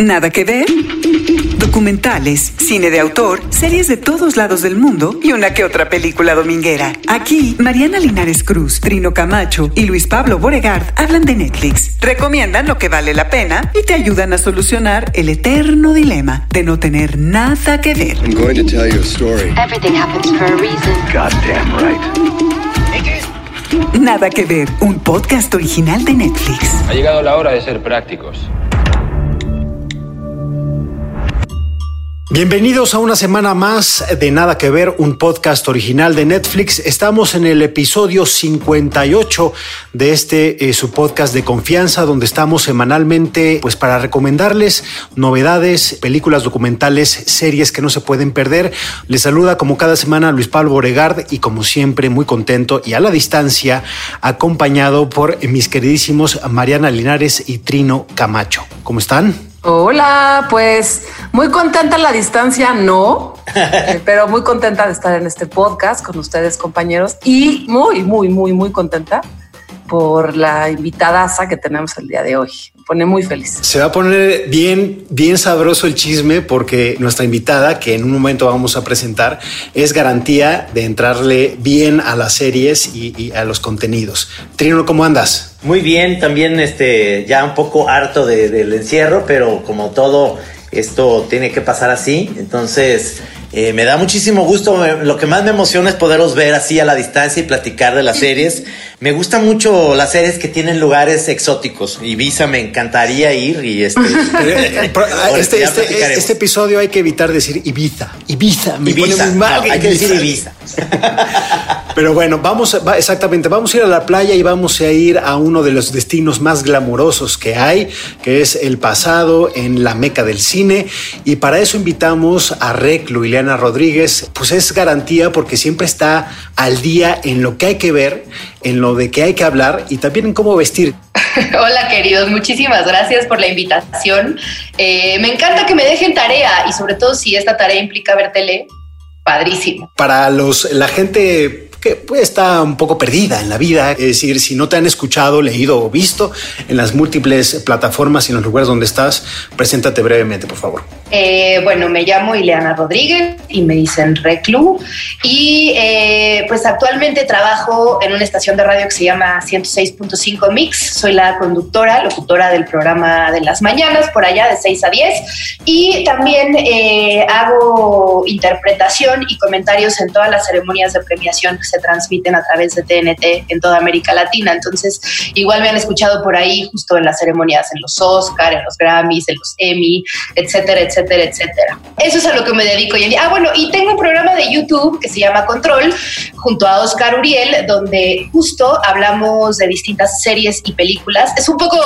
Nada que ver. Documentales, cine de autor, series de todos lados del mundo y una que otra película dominguera. Aquí, Mariana Linares Cruz, Trino Camacho y Luis Pablo Boregard hablan de Netflix, recomiendan lo que vale la pena y te ayudan a solucionar el eterno dilema de no tener nada que ver. I'm going to tell you a story. Everything happens for a reason. Goddamn right. Nada que ver, un podcast original de Netflix. Ha llegado la hora de ser prácticos. Bienvenidos a una semana más de Nada que Ver, un podcast original de Netflix. Estamos en el episodio 58 de este eh, su podcast de confianza, donde estamos semanalmente, pues para recomendarles novedades, películas documentales, series que no se pueden perder. Les saluda como cada semana Luis Pablo Boregard y como siempre muy contento y a la distancia, acompañado por mis queridísimos Mariana Linares y Trino Camacho. ¿Cómo están? Hola, pues muy contenta la distancia, no, eh, pero muy contenta de estar en este podcast con ustedes, compañeros, y muy, muy, muy, muy contenta por la invitada que tenemos el día de hoy. Pone muy feliz. Se va a poner bien, bien sabroso el chisme porque nuestra invitada, que en un momento vamos a presentar, es garantía de entrarle bien a las series y, y a los contenidos. Trino, ¿cómo andas? Muy bien, también este, ya un poco harto de- del encierro, pero como todo esto tiene que pasar así, entonces eh, me da muchísimo gusto. me- Lo que más me emociona es poderos ver así a la distancia y platicar de las series. Me gustan mucho las series que tienen lugares exóticos. Ibiza me encantaría ir y este. Eh, Pro- Ahora, Este, este, platicaremos. este episodio hay que evitar decir Ibiza. Ibiza, me Ibiza, pone muy mal. no, hay que decir Ibiza. Pero bueno, vamos, va- exactamente, vamos a ir a la playa y vamos a ir a uno de los destinos más glamurosos que hay, que es el pasado en la meca del cine. Y para eso invitamos a Reclu, Ileana Rodríguez, pues es garantía porque siempre está al día en lo que hay que ver, en lo de que hay que hablar y también en cómo vestir. Hola queridos, muchísimas gracias por la invitación. Eh, me encanta que me dejen tarea y sobre todo si esta tarea implica ver tele, padrísimo. Para los, la gente que pues, está un poco perdida en la vida, es decir, si no te han escuchado, leído o visto en las múltiples plataformas y en los lugares donde estás, preséntate brevemente, por favor. Eh, bueno, me llamo Ileana Rodríguez y me dicen Reclu y eh, pues actualmente trabajo en una estación de radio que se llama 106.5 Mix. Soy la conductora, locutora del programa de las mañanas por allá de 6 a 10 y también eh, hago interpretación y comentarios en todas las ceremonias de premiación se transmiten a través de TNT en toda América Latina. Entonces, igual me han escuchado por ahí justo en las ceremonias, en los Oscar, en los Grammys, en los Emmy, etcétera, etcétera, etcétera. Eso es a lo que me dedico hoy en día. Ah, bueno, y tengo un programa de YouTube que se llama Control junto a Oscar Uriel, donde justo hablamos de distintas series y películas. Es un poco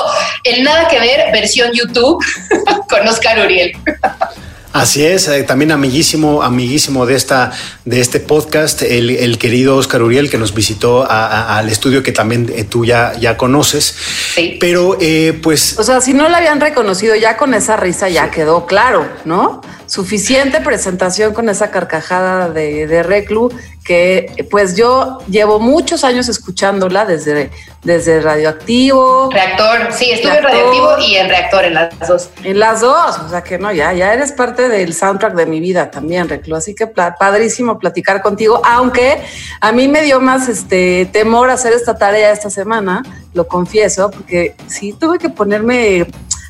el nada que ver versión YouTube con Oscar Uriel. Así es, eh, también amiguísimo, amiguísimo de esta, de este podcast, el, el querido Oscar Uriel, que nos visitó a- a- al estudio que también eh, tú ya, ya conoces. Sí. Pero eh, pues O sea, si no la habían reconocido ya con esa risa ya quedó claro, ¿no? Suficiente presentación con esa carcajada de, de Reclu que pues yo llevo muchos años escuchándola desde, desde Radioactivo, Reactor, sí, estuve en radioactivo y en reactor en las dos. en las dos, o sea que no, ya, ya eres parte del soundtrack de mi vida también, Reclu, así que padrísimo platicar contigo, aunque a mí me dio más este temor hacer esta tarea esta semana, lo confieso, porque sí tuve que ponerme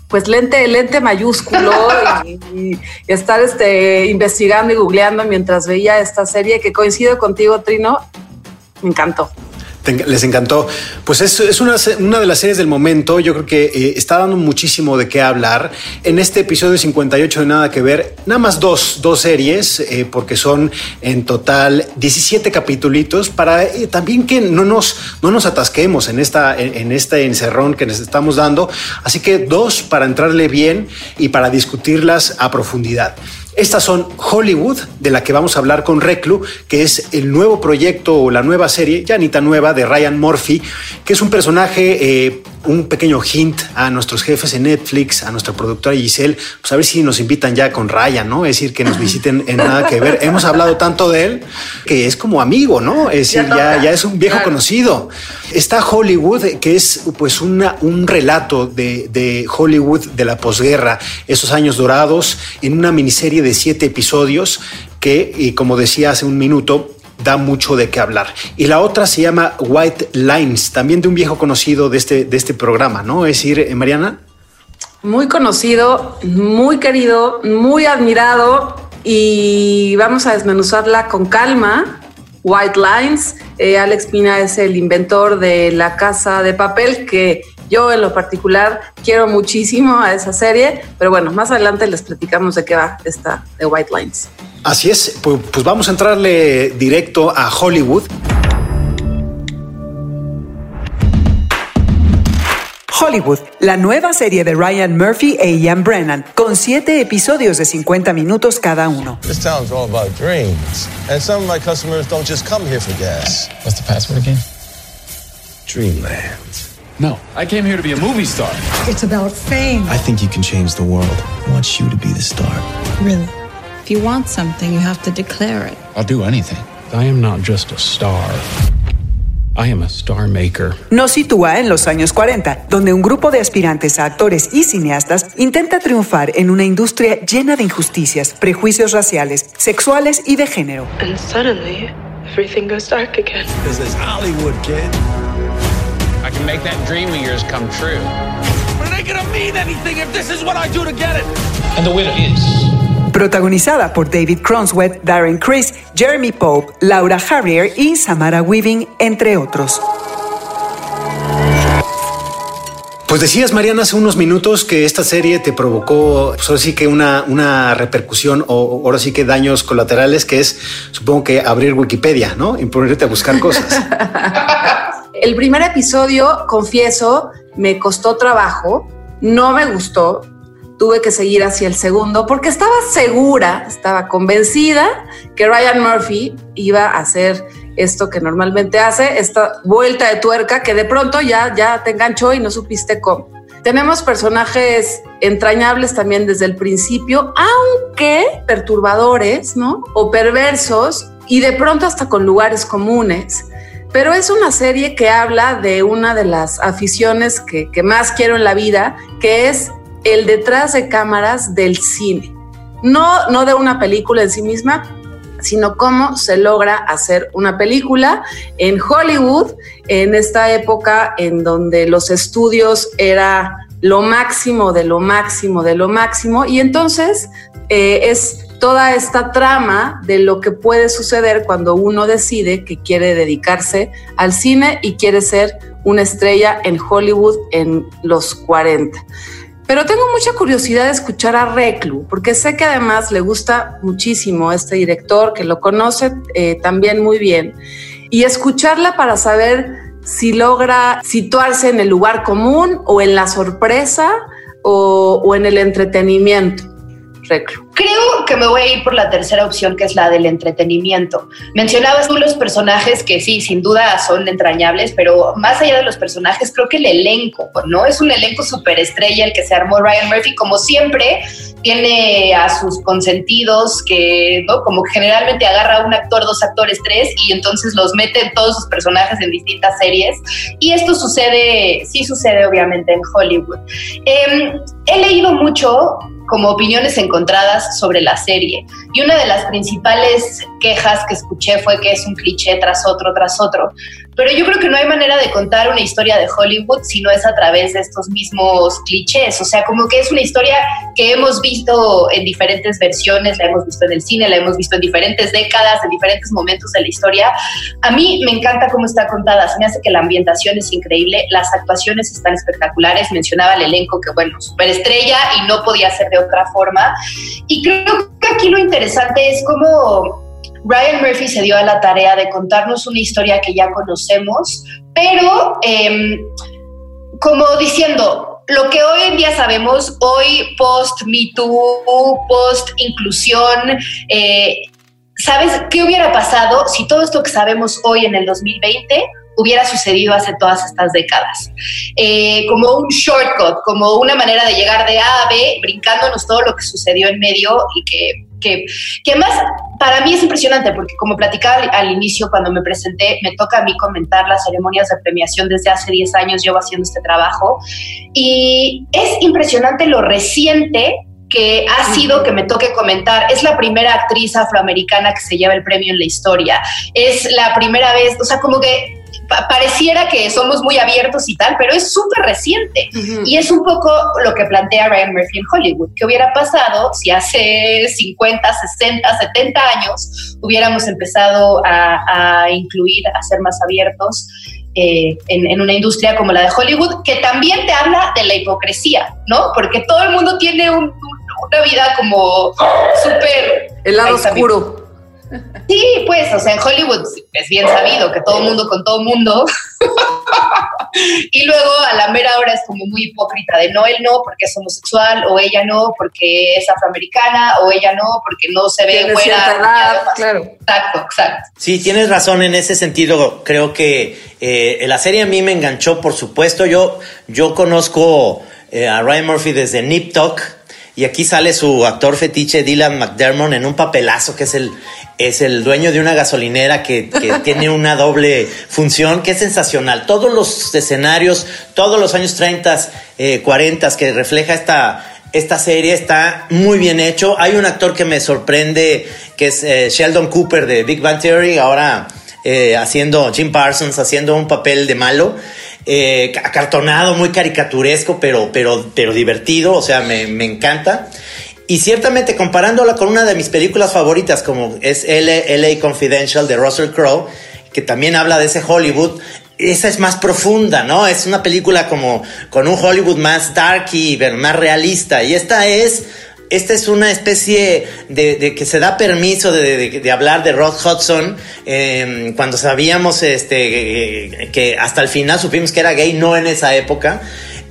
pues lente, lente mayúsculo y, y estar este, investigando y googleando mientras veía esta serie que coincido contigo, Trino, me encantó. Les encantó. Pues es, es una, de las series del momento. Yo creo que eh, está dando muchísimo de qué hablar. En este episodio 58 de Nada que Ver, nada más dos, dos series, eh, porque son en total 17 capitulitos para eh, también que no nos, no nos atasquemos en, esta, en, en este encerrón que nos estamos dando. Así que dos para entrarle bien y para discutirlas a profundidad. Estas son Hollywood, de la que vamos a hablar con Reclu, que es el nuevo proyecto o la nueva serie, ya ni tan nueva, de Ryan Murphy, que es un personaje, eh, un pequeño hint a nuestros jefes en Netflix, a nuestra productora Giselle, pues a ver si nos invitan ya con Ryan, ¿no? Es decir, que nos visiten en nada que ver. Hemos hablado tanto de él que es como amigo, ¿no? Es decir, ya, ya, es un viejo conocido. Está Hollywood, que es pues una, un relato de, de Hollywood de la posguerra, esos años dorados, en una miniserie de siete episodios que, y como decía hace un minuto, da mucho de qué hablar. Y la otra se llama White Lines, también de un viejo conocido de este, de este programa, ¿no? Es decir, eh, Mariana. Muy conocido, muy querido, muy admirado y vamos a desmenuzarla con calma. White Lines, eh, Alex Pina es el inventor de la casa de papel que yo en lo particular quiero muchísimo a esa serie, pero bueno, más adelante les platicamos de qué va esta de White Lines. Así es, pues, pues vamos a entrarle directo a Hollywood. Hollywood, la nueva serie de Ryan Murphy e Ian Brennan, con siete episodios de 50 minutos cada uno. This town's all about dreams. And some of my customers don't just come here for gas. What's the password again? Dreamland. No, I came here to be a movie star. It's about fame. I think you can change the world. I want you to be the star. Really? If you want something, you have to declare it. I'll do anything. I am not just a star. I am a star maker. Nos sitúa en los años 40, donde un grupo de aspirantes a actores y cineastas intenta triunfar en una industria llena de injusticias, prejuicios raciales, sexuales y de género. And suddenly, everything goes dark again. This is Hollywood, kid. I can make that dream of yours come true. But it ain't gonna mean anything if this is what I do to get it. And the winner is. Protagonizada por David Cronswell, Darren Criss, Jeremy Pope, Laura Harrier y Samara Weaving, entre otros. Pues decías, Mariana, hace unos minutos que esta serie te provocó, pues ahora sí que una, una repercusión o ahora sí que daños colaterales, que es, supongo que abrir Wikipedia, ¿no? Y ponerte a buscar cosas. El primer episodio, confieso, me costó trabajo, no me gustó, tuve que seguir hacia el segundo porque estaba segura, estaba convencida que Ryan Murphy iba a hacer esto que normalmente hace, esta vuelta de tuerca que de pronto ya, ya te enganchó y no supiste cómo. Tenemos personajes entrañables también desde el principio, aunque perturbadores, ¿no? O perversos y de pronto hasta con lugares comunes. Pero es una serie que habla de una de las aficiones que, más quiero en la vida, que es el detrás de cámaras del cine. No, no de una película en sí misma, sino cómo se logra hacer una película en Hollywood, en esta época en donde los estudios era lo máximo de lo máximo de lo máximo, y entonces eh, es toda esta trama de lo que puede suceder cuando uno decide que quiere dedicarse al cine y quiere ser una estrella en Hollywood en los 40. Pero tengo mucha curiosidad de escuchar a Reclu, porque sé que además le gusta muchísimo este director, que lo conoce eh, también muy bien, y escucharla para saber si logra situarse en el lugar común o en la sorpresa o, o en el entretenimiento. Creo que me voy a ir por la tercera opción, que es la del entretenimiento. Mencionabas tú los personajes que sí, sin duda son entrañables, pero más allá de los personajes, creo que el elenco, ¿no? Es un elenco superestrella el que se armó Ryan Murphy, como siempre, tiene a sus consentidos que, ¿no? Como que generalmente agarra un actor, dos actores, tres, y entonces los mete todos sus personajes en distintas series. Y esto sucede, sí sucede obviamente en Hollywood. Eh, he leído mucho como opiniones encontradas sobre la serie. Y una de las principales quejas que escuché fue que es un cliché tras otro, tras otro. Pero yo creo que no hay manera de contar una historia de Hollywood si no es a través de estos mismos clichés. O sea, como que es una historia que hemos visto en diferentes versiones, la hemos visto en el cine, la hemos visto en diferentes décadas, en diferentes momentos de la historia. A mí me encanta cómo está contada, se me hace que la ambientación es increíble, las actuaciones están espectaculares, mencionaba el elenco que, bueno, superestrella y no podía ser de otra forma. Y creo que aquí lo interesante es cómo Ryan Murphy se dio a la tarea de contarnos una historia que ya conocemos, pero eh, como diciendo, lo que hoy en día sabemos, hoy post Me Too, post inclusión, eh, ¿sabes qué hubiera pasado si todo esto que sabemos hoy en el 2020 hubiera sucedido hace todas estas décadas. Eh, como un shortcut, como una manera de llegar de A a B, brincándonos todo lo que sucedió en medio y que, que, que además para mí es impresionante porque como platicaba al, al, inicio cuando me presenté, me toca a mí comentar las ceremonias de premiación desde hace 10 años, llevo haciendo este trabajo y es impresionante lo reciente que ha sido que me toque comentar. Es la primera actriz afroamericana que se lleva el premio en la historia. Es la primera vez, o sea, como que pareciera que somos muy abiertos y tal, pero es súper reciente. Uh -huh. Y es un poco lo que plantea Ryan Murphy en Hollywood. ¿Qué hubiera pasado si hace 50, 60, 70 años hubiéramos empezado a, a incluir, a ser más abiertos? Eh, en, en, una industria como la de Hollywood, que también te habla de la hipocresía, ¿no? Porque todo el mundo tiene un, una vida como súper... El lado oscuro. Sí, pues, o sea, en Hollywood es bien sabido que todo mundo con todo mundo. y luego a la mera hora es como muy hipócrita de no, él no porque es homosexual, o ella no porque es afroamericana, o ella no porque no se ve fuera. Claro. Exacto, exacto. Sí, tienes razón en ese sentido. Creo que eh, la serie a mí me enganchó, por supuesto. Yo, yo conozco eh, a Ryan Murphy desde Nip Tuck. Y aquí sale su actor fetiche Dylan McDermott en un papelazo que es el, es el dueño de una gasolinera que, que tiene una doble función que es sensacional. Todos los escenarios, todos los años 30, eh, 40 que refleja esta, esta serie está muy bien hecho. Hay un actor que me sorprende que es eh, Sheldon Cooper de Big Bang Theory, ahora eh, haciendo Jim Parsons, haciendo un papel de malo. Eh, acartonado, muy caricaturesco, pero, pero, pero divertido, o sea, me, me, encanta. Y ciertamente comparándola con una de mis películas favoritas, como es LA Confidential de Russell Crowe, que también habla de ese Hollywood, esa es más profunda, ¿no? Es una película como con un Hollywood más darky, más realista. Y esta es esta es una especie de, que se da permiso de, hablar de Rod Hudson eh, cuando sabíamos este, que hasta el final supimos que era gay, no en esa época.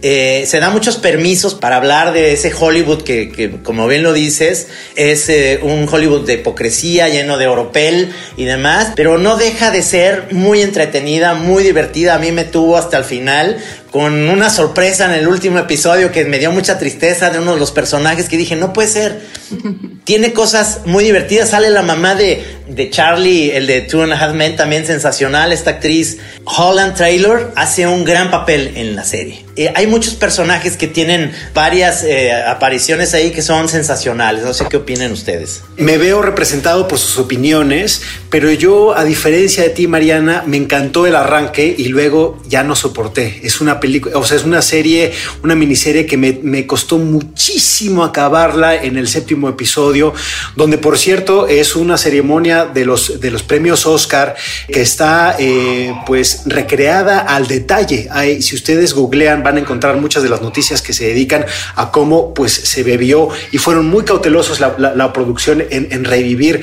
Eh, se da muchos permisos para hablar de ese Hollywood que, que como bien lo dices, es eh, un Hollywood de hipocresía, lleno de oropel y demás, pero no deja de ser muy entretenida, muy divertida. A mí me tuvo hasta el final con una sorpresa en el último episodio que me dio mucha tristeza de uno de los personajes que dije, no puede ser. Tiene cosas muy divertidas. Sale la mamá de, de Charlie, el de Two and a Half Men, también sensacional. Esta actriz, Holland Taylor, hace un gran papel en la serie. Eh, hay muchos personajes que tienen varias eh, apariciones ahí que son sensacionales. No sé qué opinen ustedes. Me veo representado por sus opiniones, pero yo, a diferencia de ti, Mariana, me encantó el arranque y luego ya no soporté. Es una película, o sea, es una serie, una miniserie que me, me, costó muchísimo acabarla en el séptimo episodio, donde por cierto es una ceremonia de los, de los premios Oscar que está eh, pues recreada al detalle. Hay, si ustedes googlean van a encontrar muchas de las noticias que se dedican a cómo pues se bebió y fueron muy cautelosos la, la, producción en, en revivir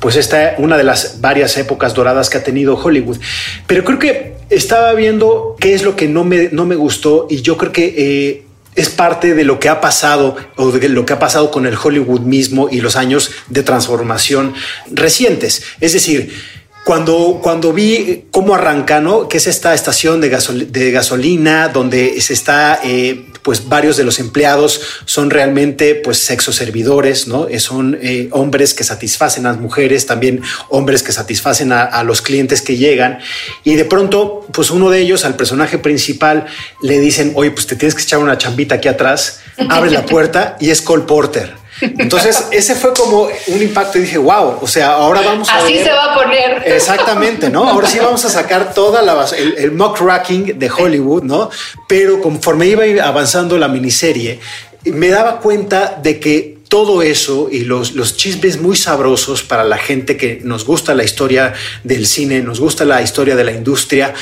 pues esta una de las varias épocas doradas que ha tenido Hollywood. Pero creo que estaba viendo qué es lo que no me, no me gustó y yo creo que eh, es parte de lo que ha pasado o de lo que ha pasado con el Hollywood mismo y los años de transformación recientes. Es decir, cuando, cuando vi cómo arranca, ¿no? Que es esta estación de, gasol de gasolina donde se está, eh, pues varios de los empleados son realmente, pues, sexo servidores, ¿no? Son eh, hombres que satisfacen a las mujeres, también hombres que satisfacen a, a, los clientes que llegan. Y de pronto, pues uno de ellos, al personaje principal, le dicen, oye, pues te tienes que echar una chambita aquí atrás, abre la puerta y es Cole Porter. Entonces, ese fue como un impacto y dije, wow, o sea, ahora vamos a. Así ver... se va a poner. Exactamente, ¿no? Ahora sí vamos a sacar toda la el, el mock racking de Hollywood, ¿no? Pero conforme iba avanzando la miniserie, me daba cuenta de que todo eso y los, los chismes muy sabrosos para la gente que nos gusta la historia del cine, nos gusta la historia de la industria,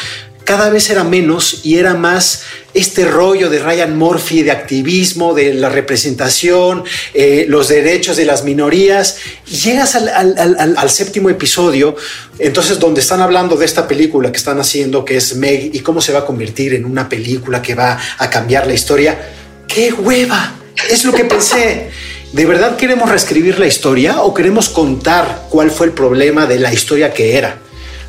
cada vez era menos y era más este rollo de Ryan Murphy, de activismo, de la representación, eh, los derechos de las minorías. Y llegas al, al, séptimo episodio, entonces donde están hablando de esta película que están haciendo, que es Meg, y cómo se va a convertir en una película que va a cambiar la historia. ¡Qué hueva! Es lo que pensé. ¿De verdad queremos reescribir la historia o queremos contar cuál fue el problema de la historia que era?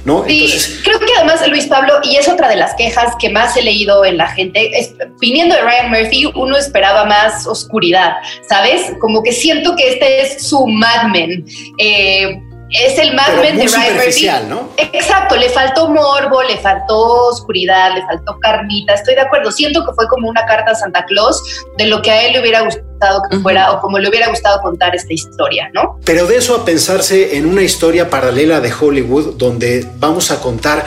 ¿No? Sí, creo que además, Luis Pablo, y es otra de las quejas que más he leído en la gente, es, viniendo de Ryan Murphy, uno esperaba más oscuridad, ¿sabes? Como que siento que este es su Mad Men. Eh, es el Mad Men de Ryan Murphy. ¿no? Exacto, le faltó morbo, le faltó oscuridad, le faltó carnita. Estoy de acuerdo. Siento que fue como una carta a Santa Claus de lo que a él le hubiera gustado que fuera o como le hubiera gustado contar esta historia, ¿no? Pero de eso a pensarse en una historia paralela de Hollywood donde vamos a contar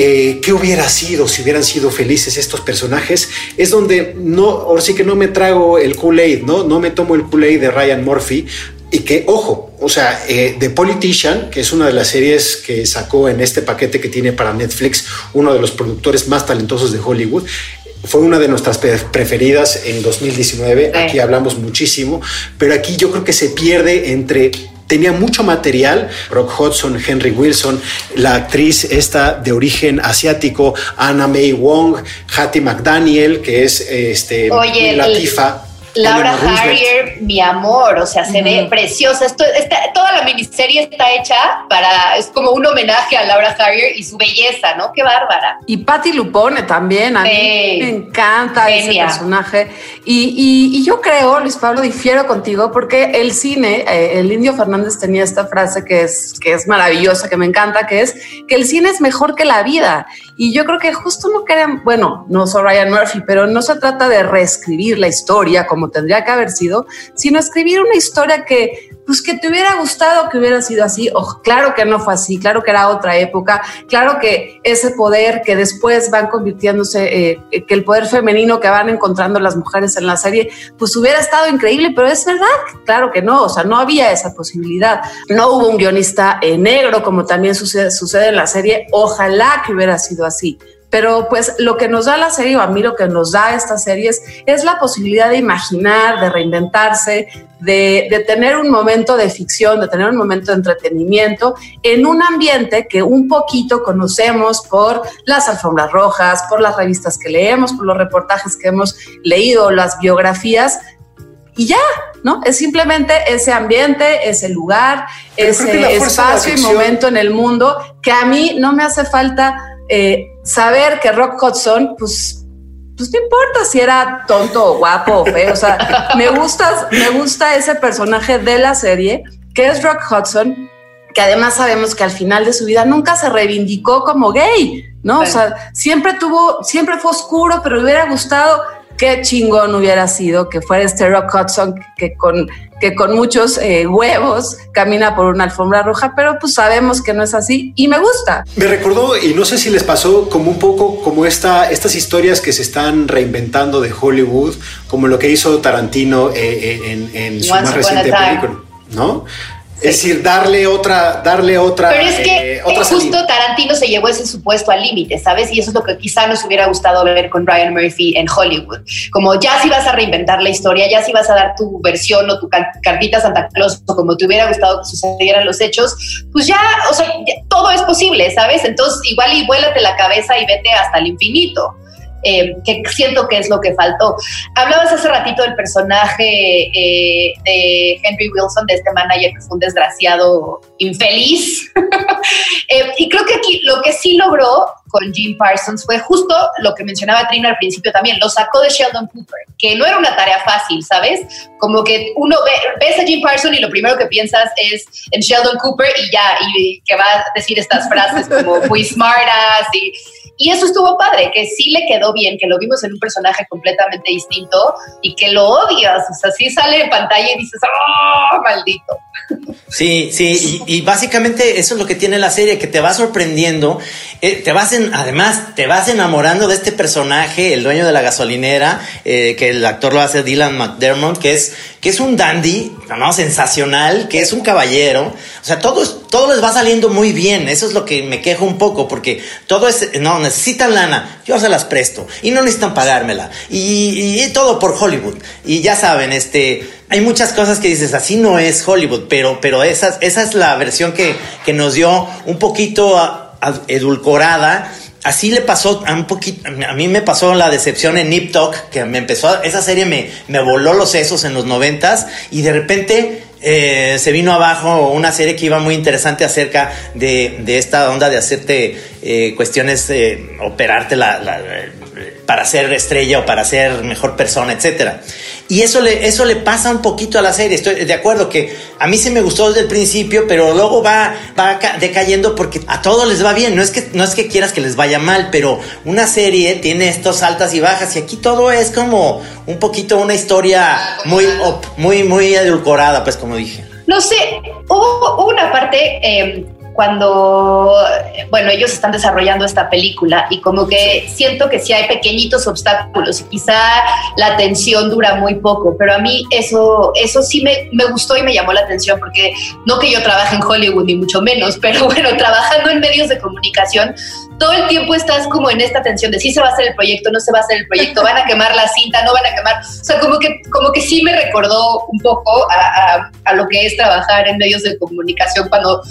eh, qué hubiera sido si hubieran sido felices estos personajes, es donde no, ahora sí que no me trago el Kool-Aid, ¿no? No me tomo el Kool-Aid de Ryan Murphy, y que, ojo, o sea, eh, The Politician, que es una de las series que sacó en este paquete que tiene para Netflix, uno de los productores más talentosos de Hollywood, fue una de nuestras preferidas en 2019. Aquí hablamos muchísimo, pero aquí yo creo que se pierde entre tenía mucho material. Rock Hudson, Henry Wilson, la actriz esta de origen asiático, Anna May Wong, Hattie McDaniel, que es este, Oye, Latifa. Laura Harrier, mi amor, o sea, se ve preciosa. Esto, toda la miniserie está hecha para, es como un homenaje a Laura Harrier y su belleza, ¿no? Qué bárbara. Y Patti Lupone también, a mí me encanta ese personaje. Y, yo creo, Luis Pablo, difiero contigo porque el cine, eh, el Indio Fernández tenía esta frase que es, que es maravillosa, que me encanta, que es que el cine es mejor que la vida. Y yo creo que justo no querían, bueno, no soy Ryan Murphy, pero no se trata de reescribir la historia como tendría que haber sido, sino escribir una historia que, pues, que te hubiera gustado que hubiera sido así. O claro que no fue así, claro que era otra época, claro que ese poder que después van convirtiéndose, eh, que el poder femenino que van encontrando las mujeres en la serie, pues hubiera estado increíble, pero es verdad, claro que no, o sea, no había esa posibilidad. No hubo un guionista eh, negro, como también sucede, sucede en la serie, ojalá que hubiera sido así. Pero pues lo que nos da la serie, o a mí lo que nos da estas series, es la posibilidad de imaginar, de reinventarse, de, tener un momento de ficción, de tener un momento de entretenimiento en un ambiente que un poquito conocemos por las alfombras rojas, por las revistas que leemos, por los reportajes que hemos leído, las biografías, y ya, ¿no? Es simplemente ese ambiente, ese lugar, ese espacio y momento en el mundo que a mí no me hace falta eh, saber que Rock Hudson, pues, pues no importa si era tonto o guapo o feo. O sea, me gusta, me gusta ese personaje de la serie, que es Rock Hudson, que además sabemos que al final de su vida nunca se reivindicó como gay, ¿no? O sea, siempre tuvo, siempre fue oscuro, pero le hubiera gustado qué chingón hubiera sido que fuera este Rock Hudson que con, que con muchos eh, huevos camina por una alfombra roja, pero pues sabemos que no es así y me gusta. Me recordó, y no sé si les pasó como un poco como esta, estas historias que se están reinventando de Hollywood, como lo que hizo Tarantino eh, eh, en, su más reciente película, ¿no? Es decir, darle otra, darle otra. Pero es que eh, justo Tarantino se llevó ese supuesto al límite, ¿sabes? Y eso es lo que quizá nos hubiera gustado ver con Ryan Murphy en Hollywood. Como ya si vas a reinventar la historia, ya si vas a dar tu versión o tu cartita Santa Claus, o como te hubiera gustado que sucedieran los hechos, pues ya, o sea, todo es posible, ¿sabes? Entonces, igual y vuélate la cabeza y vete hasta el infinito. Eh, que siento que es lo que faltó. Hablabas hace ratito del personaje eh, de Henry Wilson, de este manager que fue un desgraciado infeliz. Eh, y creo que aquí lo que sí logró con Jim Parsons fue justo lo que mencionaba Trina al principio también, lo sacó de Sheldon Cooper, que no era una tarea fácil, ¿sabes? Como que uno ve, ves a Jim Parsons y lo primero que piensas es en Sheldon Cooper y ya, y que va a decir estas frases como muy smartas y y eso estuvo padre, que sí le quedó bien, que lo vimos en un personaje completamente distinto y que lo odias. O sea, sí sale en pantalla y dices, ¡oh, maldito! Sí, sí, y, básicamente eso es lo que tiene la serie, que te va sorprendiendo eh, te vas en, además, te vas enamorando de este personaje, el dueño de la gasolinera, eh, que el actor lo hace Dylan McDermott, que es, que es un dandy, ¿no? Sensacional, que es un caballero. O sea, todo, todo les va saliendo muy bien. Eso es lo que me quejo un poco, porque todo es, no, necesitan lana, yo se las presto. Y no necesitan pagármela. Y, todo por Hollywood. Y ya saben, este, hay muchas cosas que dices, así no es Hollywood, pero, pero esa, esa es la versión que, que nos dio un poquito edulcorada. Así le pasó a un poquito, a mí me pasó la decepción en Nip Tuck, que me empezó, esa serie me, me voló los sesos en los noventas y de repente eh, se vino abajo una serie que iba muy interesante acerca de, de esta onda de hacerte eh, cuestiones, eh, operarte la, para ser estrella o para ser mejor persona, etcétera. Y eso le, eso le pasa un poquito a la serie. Estoy de acuerdo que a mí se me gustó desde el principio, pero luego va, va decayendo porque a todos les va bien. No es, que, no es que quieras que les vaya mal, pero una serie tiene estos altas y bajas y aquí todo es como un poquito una historia muy, muy, muy edulcorada, pues como dije. No sé, hubo una parte... Eh cuando, bueno, ellos están desarrollando esta película y como que siento que sí hay pequeñitos obstáculos y quizá la tensión dura muy poco, pero a mí eso, eso sí me, me gustó y me llamó la atención porque no que yo trabaje en Hollywood ni mucho menos, pero bueno, trabajando en medios de comunicación, todo el tiempo estás como en esta tensión de si se va a hacer el proyecto, no se va a hacer el proyecto, van a quemar la cinta, no van a quemar. O sea, como que, como que sí me recordó un poco a, a, a lo que es trabajar en medios de comunicación cuando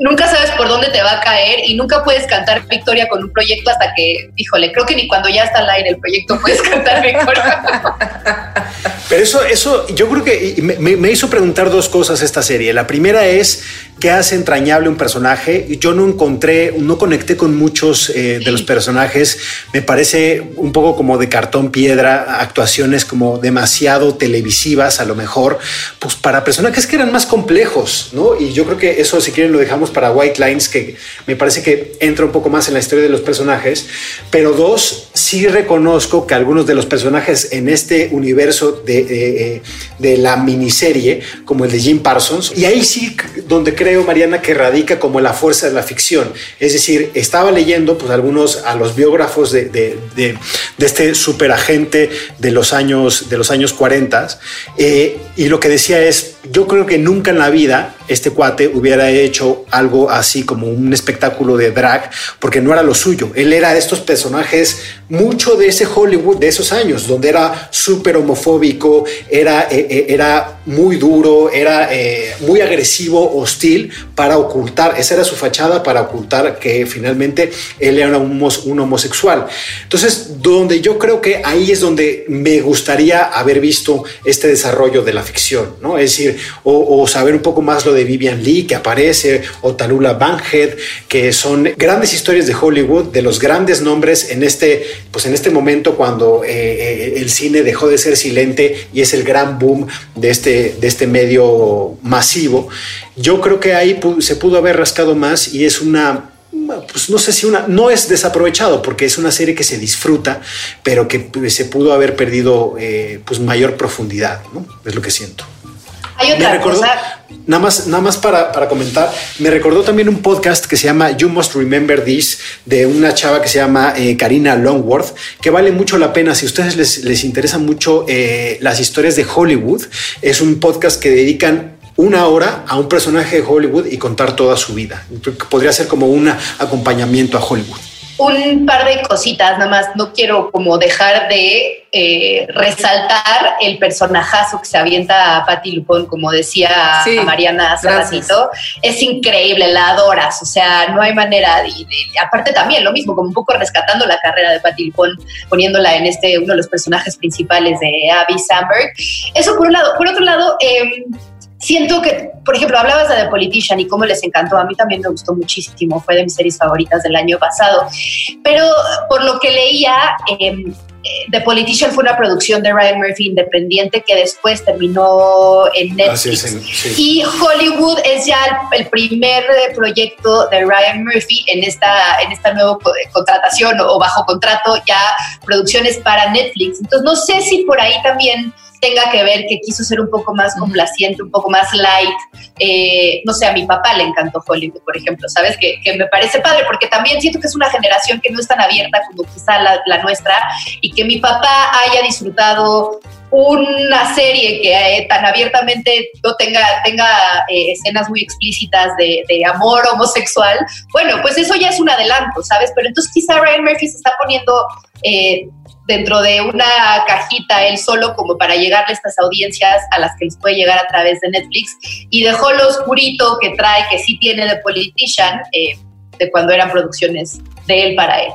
nunca sabes por dónde te va a caer y nunca puedes cantar victoria con un proyecto hasta que, híjole, creo que ni cuando ya está al aire el proyecto puedes cantar victoria. Pero eso, eso yo creo que me, me, hizo preguntar dos cosas esta serie. La primera es qué hace entrañable un personaje. Yo no encontré, no conecté con muchos eh, de los personajes. Me parece un poco como de cartón piedra, actuaciones como demasiado televisivas, a lo mejor, pues para personajes que eran más complejos, ¿no? Y yo creo que eso, si quieren, lo dejamos para White Lines, que me parece que entra un poco más en la historia de los personajes. Pero dos, sí reconozco que algunos de los personajes en este universo de, de la miniserie, como el de Jim Parsons, y ahí sí donde creo Mariana, que radica como la fuerza de la ficción. Es decir, estaba leyendo pues, algunos a los biógrafos de, de, de, de este superagente de los años, de los años 40 eh, y lo que decía es, yo creo que nunca en la vida este cuate hubiera hecho algo así como un espectáculo de drag, porque no era lo suyo. Él era de estos personajes, mucho de ese Hollywood de esos años, donde era súper homofóbico, era, eh, eh, era muy duro, era eh, muy agresivo, hostil, para ocultar, esa era su fachada para ocultar que finalmente él era un, un homosexual. Entonces, donde yo creo que ahí es donde me gustaría haber visto este desarrollo de la ficción, ¿no? Es decir, o, saber un poco más lo de Vivian Lee que aparece, o Talula Bankhead, que son grandes historias de Hollywood, de los grandes nombres en este, pues en este momento cuando eh, eh, el cine dejó de ser silente y es el gran boom de este, de este medio masivo. Yo creo que ahí se pudo haber rascado más y es una pues no sé si una, no es desaprovechado porque es una serie que se disfruta, pero que se pudo haber perdido eh, pues mayor profundidad. Es lo que siento. Hay otra recordó, cosa. Nada más, nada más para, para, comentar, me recordó también un podcast que se llama You Must Remember This de una chava que se llama eh, Karina Longworth, que vale mucho la pena. Si a ustedes les, les interesan mucho eh, las historias de Hollywood, es un podcast que dedican una hora a un personaje de Hollywood y contar toda su vida. Podría ser como un acompañamiento a Hollywood un par de cositas, nada más no quiero como dejar de eh, resaltar el personajazo que se avienta a Patti Lupón, como decía sí, Mariana hace ratito. Es increíble, la adoras, o sea, no hay manera. De, de, aparte también lo mismo, como un poco rescatando la carrera de Patti Lupón, poniéndola en este, uno de los personajes principales de Abby Samberg. Eso por un lado. Por otro lado, eh, siento que, por ejemplo, hablabas de The Politician y cómo les encantó. A mí también me gustó muchísimo, fue de mis series favoritas del año pasado. Pero por lo que leía, eh, The Politician fue una producción de Ryan Murphy independiente que después terminó en Netflix. Es, sí. Y Hollywood es ya el, primer proyecto de Ryan Murphy en esta, en esta nueva contratación o bajo contrato, ya producciones para Netflix. Entonces, no sé si por ahí también tenga que ver que quiso ser un poco más complaciente, un poco más light. Eh, no sé, a mi papá le encantó Hollywood, por ejemplo, ¿sabes? Que, que, me parece padre, porque también siento que es una generación que no es tan abierta como quizá la, la nuestra, y que mi papá haya disfrutado una serie que eh, tan abiertamente no tenga, tenga eh, escenas muy explícitas de, de, amor homosexual, bueno, pues eso ya es un adelanto, ¿sabes? Pero entonces quizá Ryan Murphy se está poniendo eh, dentro de una cajita él solo como para llegarle a estas audiencias a las que les puede llegar a través de Netflix y dejó lo oscurito que trae, que sí tiene de Politician, de cuando eran producciones de él para él.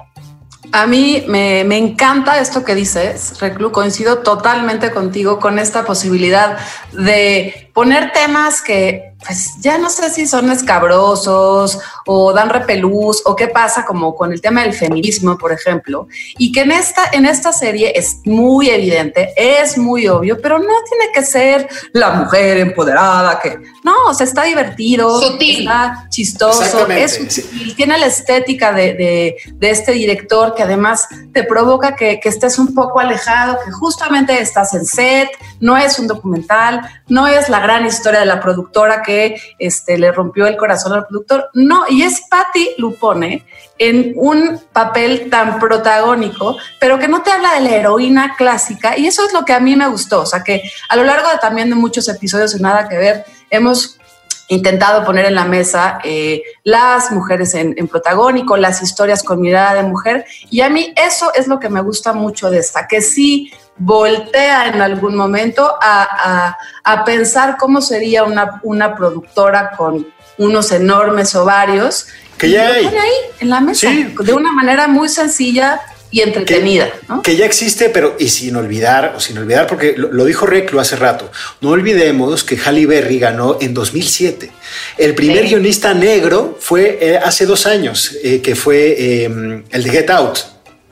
A mí me, me, encanta esto que dices, Reclu, coincido totalmente contigo con esta posibilidad de poner temas que pues ya no sé si son escabrosos o dan repelús o qué pasa como con el tema del feminismo, por ejemplo, y que en esta, en esta serie es muy evidente, es muy obvio, pero no tiene que ser la mujer empoderada que no, o sea, está divertido, sutil. está chistoso, es sutil, tiene la estética de, de, de, este director que además te provoca que, que estés un poco alejado, que justamente estás en set, no es un documental, no es la gran historia de la productora que este, le rompió el corazón al productor. No, y es Patti Lupone en un papel tan protagónico, pero que no te habla de la heroína clásica. Y eso es lo que a mí me gustó. O sea, que a lo largo de, también de muchos episodios de Nada que Ver, hemos intentado poner en la mesa eh, las mujeres en, en, protagónico, las historias con mirada de mujer. Y a mí eso es lo que me gusta mucho de esta, que sí voltea en algún momento a, a, a pensar cómo sería una, una, productora con unos enormes ovarios. Que ya hay. ahí en la mesa, sí. de una manera muy sencilla y entretenida. Que, ¿no? que, ya existe, pero y sin olvidar, o sin olvidar, porque lo, lo, dijo Reclo hace rato, no olvidemos que Halle Berry ganó en 2007. El primer sí. guionista negro fue eh, hace dos años, eh, que fue eh, el de Get Out.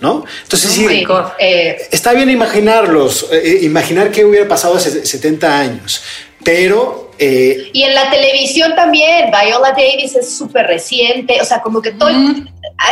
¿No? Entonces, sí, sí eh, está bien imaginarlos, eh, imaginar qué hubiera pasado hace 70 años, pero... Eh, y en la televisión también, Viola Davis es súper reciente, o sea, como que todo... Mm.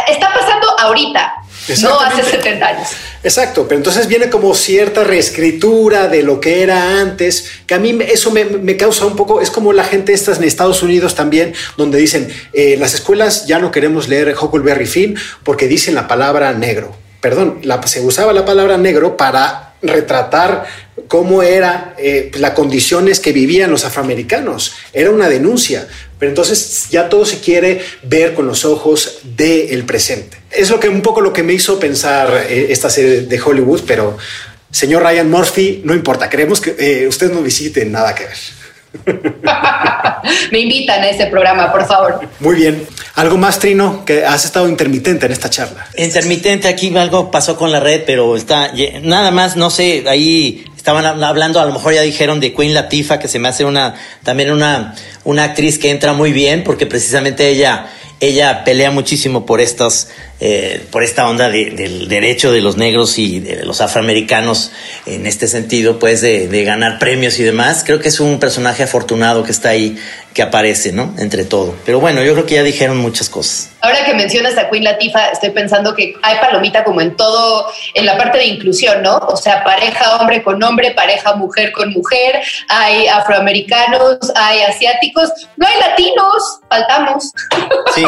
Está pasando ahorita, no hace 70 años. Exacto, pero entonces viene como cierta reescritura de lo que era antes, que a mí eso me, me causa un poco, es como la gente estas en Estados Unidos también, donde dicen, eh, las escuelas ya no queremos leer Huckleberry Finn porque dicen la palabra negro. Perdón, la, se usaba la palabra negro para retratar cómo era eh, las condiciones que vivían los afroamericanos. Era una denuncia, pero entonces ya todo se quiere ver con los ojos del presente. Es lo que un poco lo que me hizo pensar eh, esta serie de Hollywood, pero señor Ryan Murphy, no importa, queremos que eh, usted no visite nada que ver. Me invitan a ese programa, por favor. Muy bien. ¿Algo más, Trino? Que has estado intermitente en esta charla. Intermitente, aquí algo pasó con la red, pero está nada más, no sé, ahí estaban hablando, a lo mejor ya dijeron de Queen Latifah, que se me hace una también una, una actriz que entra muy bien, porque precisamente ella ella pelea muchísimo por estos, eh, por esta onda de, del derecho de los negros y de los afroamericanos en este sentido, pues de, de, ganar premios y demás. Creo que es un personaje afortunado que está ahí, que aparece, ¿no? Entre todo. Pero bueno, yo creo que ya dijeron muchas cosas. Ahora que mencionas a Queen Latifah, estoy pensando que hay palomita como en todo, en la parte de inclusión, ¿no? O sea, pareja hombre con hombre, pareja mujer con mujer, hay afroamericanos, hay asiáticos, no hay latinos, faltamos. Sí,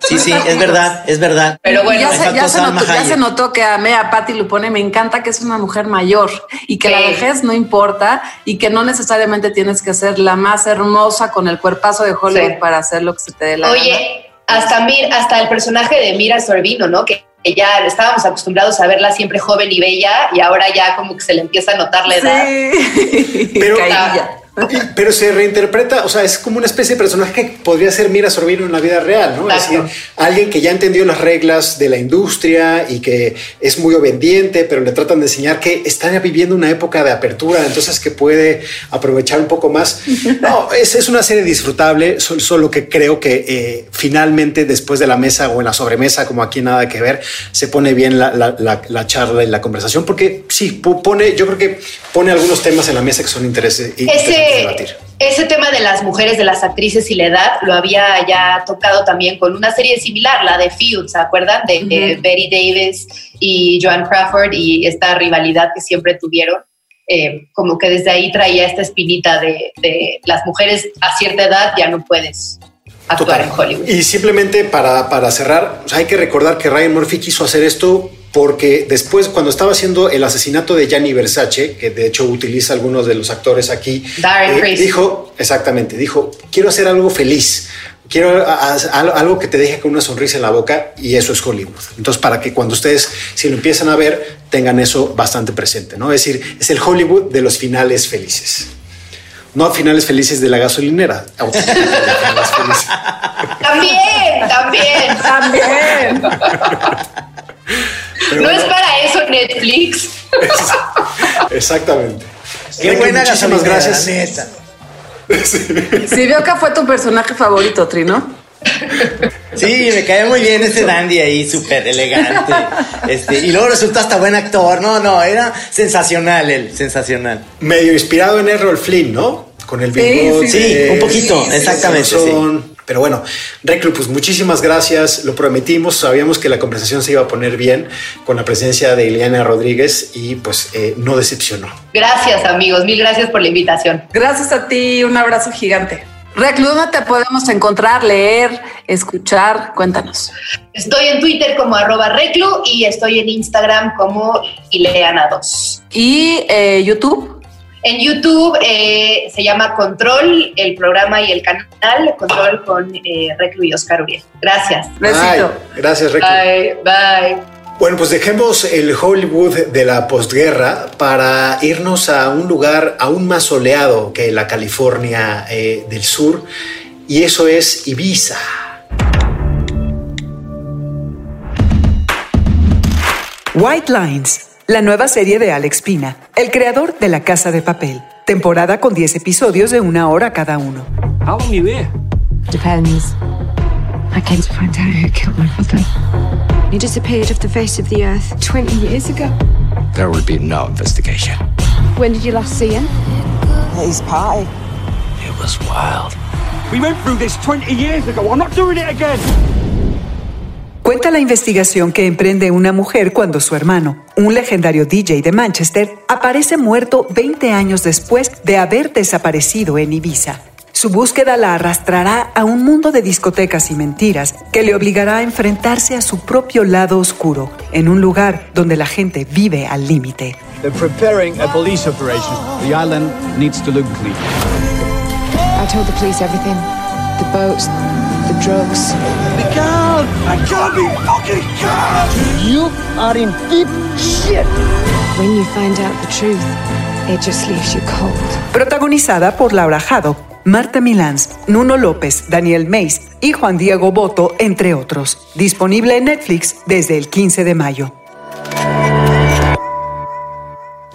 sí, sí, es verdad, es verdad. Pero bueno, ya, se, ya, se, notó, ya se, notó, que amé a Patti Lupone, me encanta que es una mujer mayor y que sí. la vejez no importa y que no necesariamente tienes que ser la más hermosa con el cuerpazo de Hollywood sí. para hacer lo que se te dé la Oye, gana hasta, Mir, hasta el personaje de Mira Sorbino, ¿no? Que ya estábamos acostumbrados a verla siempre joven y bella y ahora ya como que se le empieza a notar la edad. Sí. Pero, pero se reinterpreta, o sea, es como una especie de personaje que podría ser Mira Sorbino en la vida real, ¿no? Es decir, alguien que ya entendió las reglas de la industria y que es muy obediente, pero le tratan de enseñar que está viviendo una época de apertura, entonces que puede aprovechar un poco más. No, es, es una serie disfrutable, solo, solo que creo que eh, finalmente después de la mesa o en la sobremesa, como aquí nada que ver, se pone bien la, la, la, la charla y la conversación, porque sí, pone, yo creo que pone algunos temas en la mesa que son intereses. Ese Debatir. Ese tema de las mujeres, de las actrices y la edad, lo había ya tocado también con una serie similar, la de Feud, ¿se acuerdan? De, uh -huh. de Betty Davis y Joan Crawford y esta rivalidad que siempre tuvieron. eh, como que desde ahí traía esta espinita de, de, las mujeres a cierta edad ya no puedes actuar en Hollywood. Y simplemente para, para cerrar, hay que recordar que Ryan Murphy quiso hacer esto porque después cuando estaba haciendo el asesinato de Gianni Versace, que de hecho utiliza algunos de los actores aquí, eh, dijo, exactamente, dijo, quiero hacer algo feliz, quiero algo que te deje con una sonrisa en la boca y eso es Hollywood. Entonces, para que cuando ustedes, si lo empiezan a ver, tengan eso bastante presente, ¿no? Es decir, es el Hollywood de los finales felices. No finales felices de la gasolinera. también, también, también. no es para eso Netflix. Exactamente. Qué buena muchísimas gracias. Sí. veo que fue tu personaje favorito, Trino. Sí, me cae muy bien ese dandy ahí, súper elegante. Este, y luego resulta hasta buen actor. No, no, era sensacional él, sensacional. Medio inspirado en Errol Flynn, ¿no? Con el bigote. Sí, sí, un poquito, exactamente. Pero bueno, Reclu, pues muchísimas gracias. Lo prometimos, sabíamos que la conversación se iba a poner bien con la presencia de Ileana Rodríguez y pues eh, no decepcionó. Gracias, amigos. Mil gracias por la invitación. Gracias a ti. Un abrazo gigante. Reclu, ¿dónde te podemos encontrar, leer, escuchar? Cuéntanos. Estoy en Twitter como arroba Reclu y estoy en Instagram como Ileana2. ¿Y eh, YouTube? En YouTube eh, se llama Control, el programa y el canal, Control con eh, Reclu y Oscar Uriel. Gracias. Besito. Gracias, Reclu. Bye, bye. Bueno, pues dejemos el Hollywood de la posguerra para irnos a un lugar aún más soleado que la California eh, del Sur, y eso es Ibiza. White Lines la nueva serie de Alex Pina, el creador de La Casa de Papel. Temporada con 10 episodios de una hora cada uno. How long you here? Depends. I came to find out who killed my father. He disappeared off the face of the earth 20 years ago. There will be no investigation. When did you last see him? At his party. It was wild. We went through this 20 years ago. I'm not doing it again. Cuenta la investigación que emprende una mujer cuando su hermano, un legendario DJ de Manchester, aparece muerto 20 años después de haber desaparecido en Ibiza. Su búsqueda la arrastrará a un mundo de discotecas y mentiras que le obligará a enfrentarse a su propio lado oscuro, en un lugar donde la gente vive al límite. They're preparing a police operation. The island needs to look clean. I told the police everything. The boats, the drugs. I can't be fucking can't! You are in deep shit! When you find out the truth, it just leaves you cold. Protagonizada por Laura Haddock, Marta Milans, Nuno López, Daniel Meis y Juan Diego Boto, entre otros. Disponible en Netflix desde el 15 de mayo.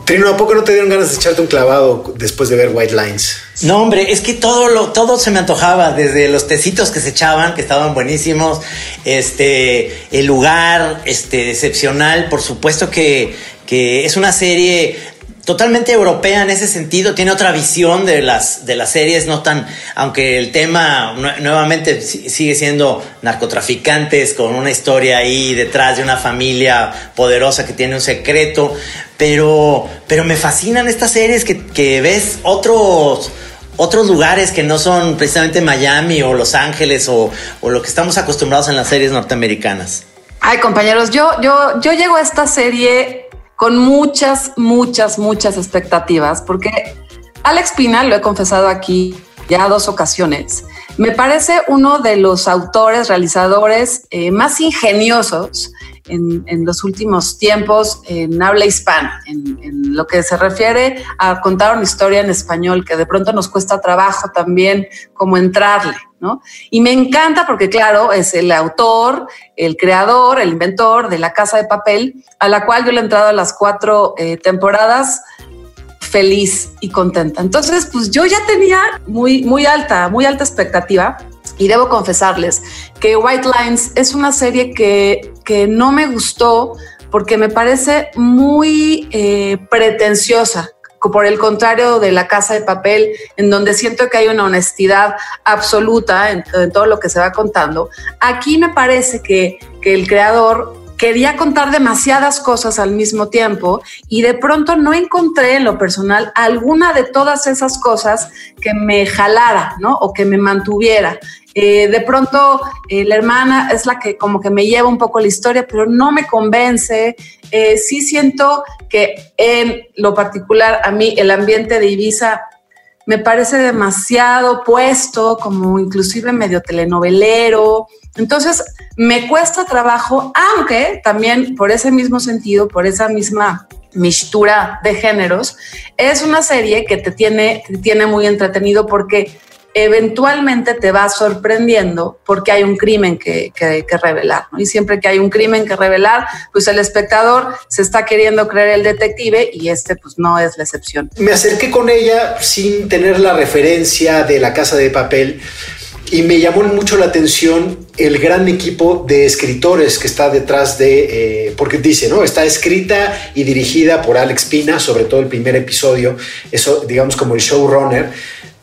Trino, ¿a poco no te dieron ganas de echarte un clavado después de ver White Lines? No, hombre, es que todo lo, todo se me antojaba, desde los tecitos que se echaban, que estaban buenísimos, este, el lugar, este, excepcional, por supuesto que, que es una serie totalmente europea en ese sentido, tiene otra visión de las, de las series, no tan, aunque el tema nuevamente sigue siendo narcotraficantes con una historia ahí detrás de una familia poderosa que tiene un secreto, pero, pero me fascinan estas series que, que ves otros otros lugares que no son precisamente Miami o Los Ángeles o, o, lo que estamos acostumbrados en las series norteamericanas. Ay, compañeros, yo, yo, yo llego a esta serie con muchas, muchas, muchas expectativas, porque Alex Pina, lo he confesado aquí ya dos ocasiones, me parece uno de los autores, realizadores eh, más ingeniosos en, en, los últimos tiempos en habla hispana, en, en, lo que se refiere a contar una historia en español, que de pronto nos cuesta trabajo también como entrarle, ¿no? Y me encanta porque, claro, es el autor, el creador, el inventor de La Casa de Papel, a la cual yo le he entrado a las cuatro eh, temporadas feliz y contenta. Entonces, pues yo ya tenía muy, muy alta, muy alta expectativa y debo confesarles que White Lines es una serie que, que no me gustó porque me parece muy eh, pretenciosa, por el contrario de la casa de papel, en donde siento que hay una honestidad absoluta en, en todo lo que se va contando. Aquí me parece que, que el creador quería contar demasiadas cosas al mismo tiempo y de pronto no encontré en lo personal alguna de todas esas cosas que me jalara, ¿no? O que me mantuviera. Eh, de pronto eh, la hermana es la que como que me lleva un poco la historia, pero no me convence. Eh, sí siento que en lo particular a mí el ambiente de Ibiza me parece demasiado puesto, como inclusive medio telenovelero. Entonces, me cuesta trabajo, aunque también por ese mismo sentido, por esa misma mixtura de géneros, es una serie que te tiene, te tiene muy entretenido porque eventualmente te va sorprendiendo porque hay un crimen que, que, que revelar. Y siempre que hay un crimen que revelar, pues el espectador se está queriendo creer el detective y este pues no es la excepción. Me acerqué con ella sin tener la referencia de la casa de papel y me llamó mucho la atención el gran equipo de escritores que está detrás de, eh, porque dice, ¿no? Está escrita y dirigida por Alex Pina, sobre todo el primer episodio, eso digamos como el showrunner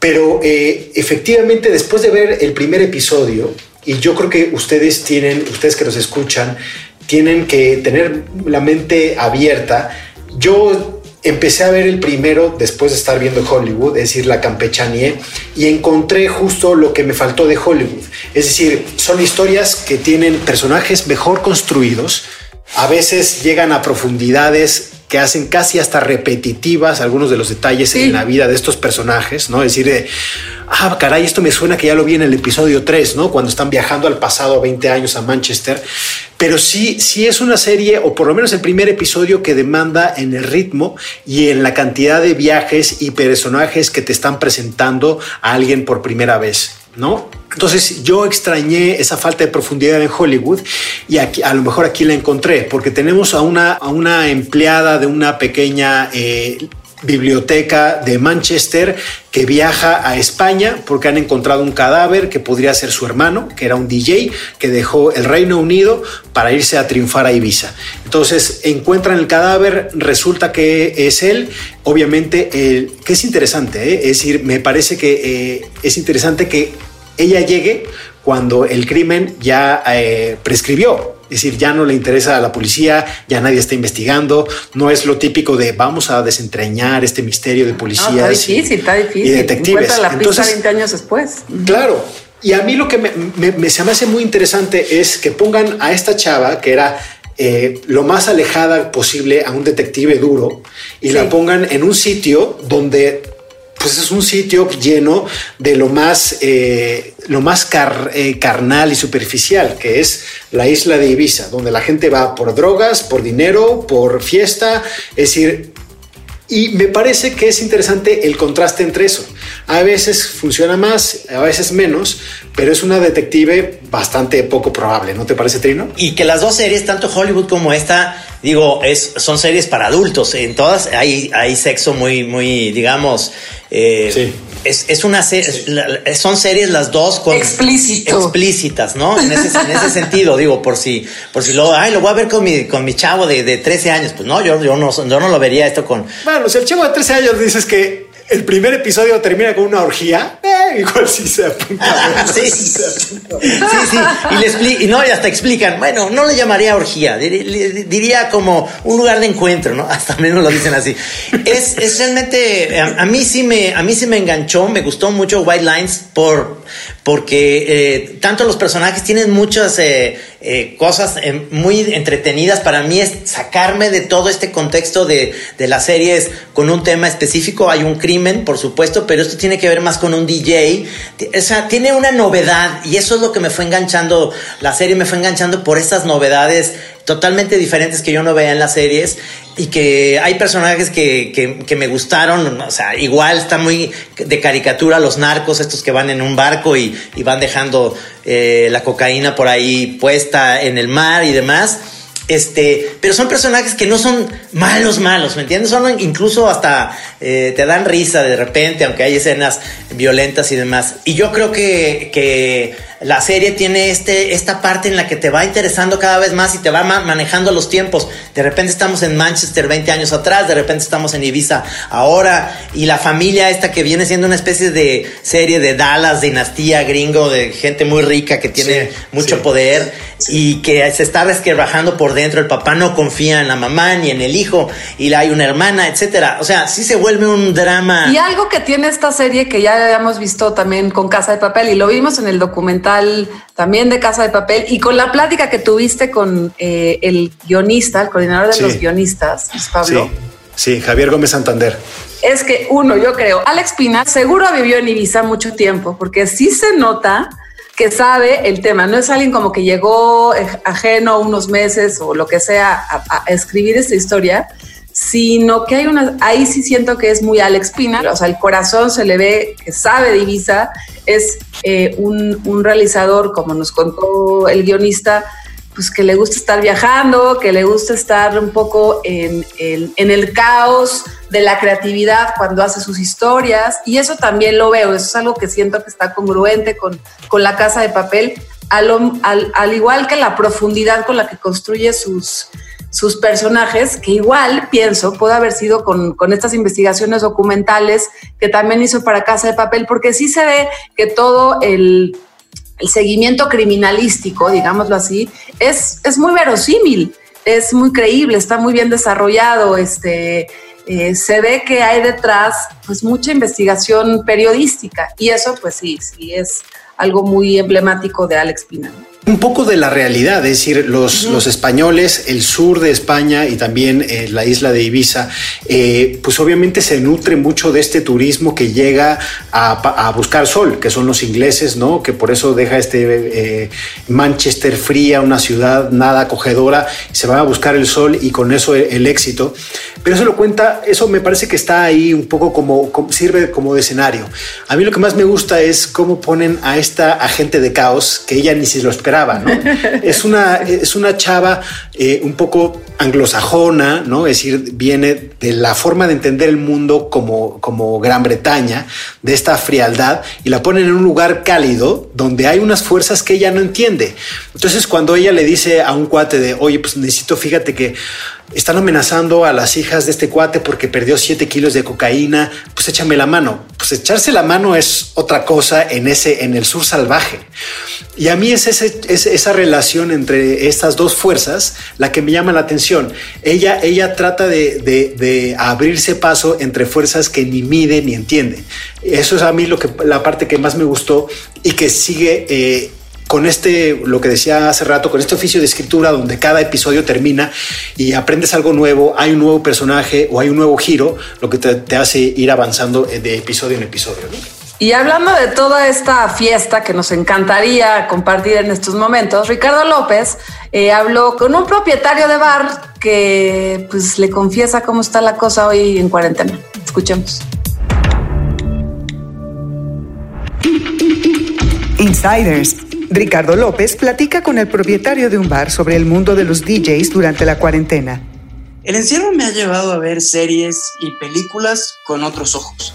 pero eh, efectivamente, después de ver el primer episodio, y yo creo que ustedes tienen, ustedes que nos escuchan, tienen que tener la mente abierta. Yo empecé a ver el primero después de estar viendo Hollywood, es decir, la campechanie, y encontré justo lo que me faltó de Hollywood. Es decir, son historias que tienen personajes mejor construidos, a veces llegan a profundidades que hacen casi hasta repetitivas algunos de los detalles sí. en la vida de estos personajes, ¿no? Es decir, de, ah, caray, esto me suena que ya lo vi en el episodio 3, ¿no? Cuando están viajando al pasado 20 años a Manchester. Pero sí, sí es una serie, o por lo menos el primer episodio que demanda en el ritmo y en la cantidad de viajes y personajes que te están presentando a alguien por primera vez, ¿no? Entonces yo extrañé esa falta de profundidad en Hollywood y aquí, a lo mejor aquí la encontré porque tenemos a una, a una empleada de una pequeña eh, biblioteca de Manchester que viaja a España porque han encontrado un cadáver que podría ser su hermano, que era un DJ que dejó el Reino Unido para irse a triunfar a Ibiza. Entonces encuentran el cadáver, resulta que es él, obviamente, el, que es interesante, ¿eh? es decir, me parece que eh, es interesante que ella llegue cuando el crimen ya eh, prescribió. Es decir, ya no le interesa a la policía, ya nadie está investigando, no es lo típico de vamos a desentrañar este misterio de policías. No, está difícil, y, está difícil. Y detectives. La Entonces, 20 años después. Claro. Y a mí lo que me, me, me, se me hace muy interesante es que pongan a esta chava que era eh, lo más alejada posible a un detective duro y sí. la pongan en un sitio donde pues es un sitio lleno de lo más, eh, lo más eh, carnal y superficial, que es la isla de Ibiza, donde la gente va por drogas, por dinero, por fiesta, es decir, y me parece que es interesante el contraste entre eso. A veces funciona más, a veces menos, pero es una detective bastante poco probable, ¿no te parece, Trino? Y que las dos series, tanto Hollywood como esta, digo, es, son series para adultos. En todas hay, hay sexo muy, muy, digamos, eh, sí. es, es, una serie, sí. son series las dos con Explícito. explícitas, ¿no? En ese, en ese sentido, digo, por si, por si lo, ay, lo voy a ver con mi, con mi chavo de, de 13 años. Pues no, yo, yo no, yo no lo vería esto con. Bueno, si el chavo de 13 años dices que el primer episodio termina con una orgía, eh, igual sí se apunta. sí. sí, sí, y, le expli y no, y hasta explican, bueno, no le llamaría orgía, dir diría como un lugar de encuentro, ¿no? Hasta menos lo dicen así. Es, es realmente, a, a, mí sí me, a mí sí me enganchó, me gustó mucho White Lines por, porque eh, tanto los personajes tienen muchas eh, eh, cosas eh, muy entretenidas. Para mí es sacarme de todo este contexto de, de las series con un tema específico. Hay un crimen, por supuesto, pero esto tiene que ver más con un DJ. O sea, tiene una novedad y eso es lo que me fue enganchando. La serie me fue enganchando por esas novedades totalmente diferentes que yo no veía en las series y que hay personajes que, que, me gustaron, o sea, igual está muy de caricatura los narcos, estos que van en un barco y, y van dejando eh, la cocaína por ahí puesta en el mar y demás. Este, pero son personajes que no son malos, malos, ¿me entiendes? Son incluso hasta eh, te dan risa de repente, aunque hay escenas violentas y demás. Y yo creo que, que la serie tiene este, esta parte en la que te va interesando cada vez más y te va manejando los tiempos. De repente estamos en Manchester 20 años atrás, de repente estamos en Ibiza ahora, y la familia esta que viene siendo una especie de serie de Dallas, dinastía gringo, de gente muy rica que tiene mucho poder y que se está resquebrajando por dentro. El papá no confía en la mamá ni en el hijo, y hay una hermana, etcétera. O sea, sí se vuelve un drama. Y algo que tiene esta serie que ya habíamos visto también con Casa de Papel y lo vimos en el documental también de Casa de Papel y con la plática que tuviste con eh, el guionista, el coordinador de los guionistas, Pablo. Sí. Javier Gómez Santander. Es que uno, yo creo, Alex Pina seguro vivió en Ibiza mucho tiempo porque sí se nota que sabe el tema. No es alguien como que llegó ajeno unos meses o lo que sea a escribir esta historia, sino que hay una, ahí sí siento que es muy Alex Pina, o sea, el corazón se le ve que sabe de Ibiza, es eh, un, realizador, como nos contó el guionista, pues que le gusta estar viajando, que le gusta estar un poco en, el caos de la creatividad cuando hace sus historias, y eso también lo veo, eso es algo que siento que está congruente con, con la casa de papel, al igual que la profundidad con la que construye sus sus personajes, que igual pienso puede haber sido con, estas investigaciones documentales que también hizo para Casa de Papel, porque sí se ve que todo el, seguimiento criminalístico, digámoslo así, es, es muy verosímil, es muy creíble, está muy bien desarrollado, este, eh, se ve que hay detrás pues mucha investigación periodística y eso pues sí, sí es algo muy emblemático de Alex Pina un poco de la realidad, es decir, los, los españoles, el sur de España y también eh, la isla de Ibiza, eh, pues obviamente se nutre mucho de este turismo que llega a, buscar sol, que son los ingleses, ¿no? Que por eso deja este eh, Manchester fría, una ciudad nada acogedora, se van a buscar el sol y con eso el, éxito. Pero eso lo cuenta, eso me parece que está ahí un poco como, como, sirve como de escenario. A mí lo que más me gusta es cómo ponen a esta agente de caos, que ella ni se lo es una, es una chava eh, un poco anglosajona, ¿no? Es decir, viene de la forma de entender el mundo como, como Gran Bretaña, de esta frialdad, y la ponen en un lugar cálido donde hay unas fuerzas que ella no entiende. Entonces, cuando ella le dice a un cuate de, oye, pues necesito, fíjate que están amenazando a las hijas de este cuate porque perdió 7 kilos de cocaína, pues échame la mano. Pues echarse la mano es otra cosa en ese, en el sur salvaje. Y a mí es, ese, esa relación entre estas dos fuerzas la que me llama la atención. Ella, ella trata de, abrirse paso entre fuerzas que ni mide ni entiende. Eso es a mí lo que, la parte que más me gustó y que sigue eh, con este, lo que decía hace rato, con este oficio de escritura donde cada episodio termina y aprendes algo nuevo, hay un nuevo personaje o hay un nuevo giro, lo que te, hace ir avanzando de episodio en episodio. Y hablando de toda esta fiesta que nos encantaría compartir en estos momentos, Ricardo López eh, habló con un propietario de bar que pues le confiesa cómo está la cosa hoy en cuarentena. Escuchemos. Insiders Ricardo López platica con el propietario de un bar sobre el mundo de los DJs durante la cuarentena. El encierro me ha llevado a ver series y películas con otros ojos.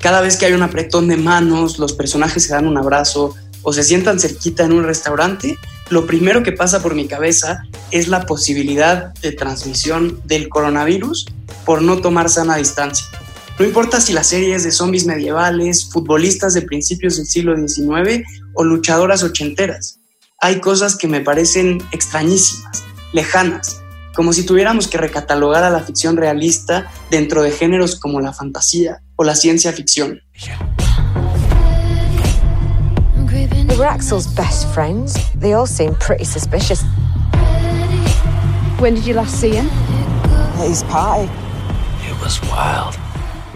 Cada vez que hay un apretón de manos, los personajes se dan un abrazo o se sientan cerquita en un restaurante, lo primero que pasa por mi cabeza es la posibilidad de transmisión del coronavirus por no tomar sana distancia. No importa si la serie es de zombies medievales, futbolistas de principios del siglo XIX o luchadoras ochenteras. Hay cosas que me parecen extrañísimas, lejanas, como si tuviéramos que recatalogar a la ficción realista dentro de géneros como la fantasía o la ciencia ficción. best friends. They all seem pretty suspicious. When did you last see him? his party. It was wild.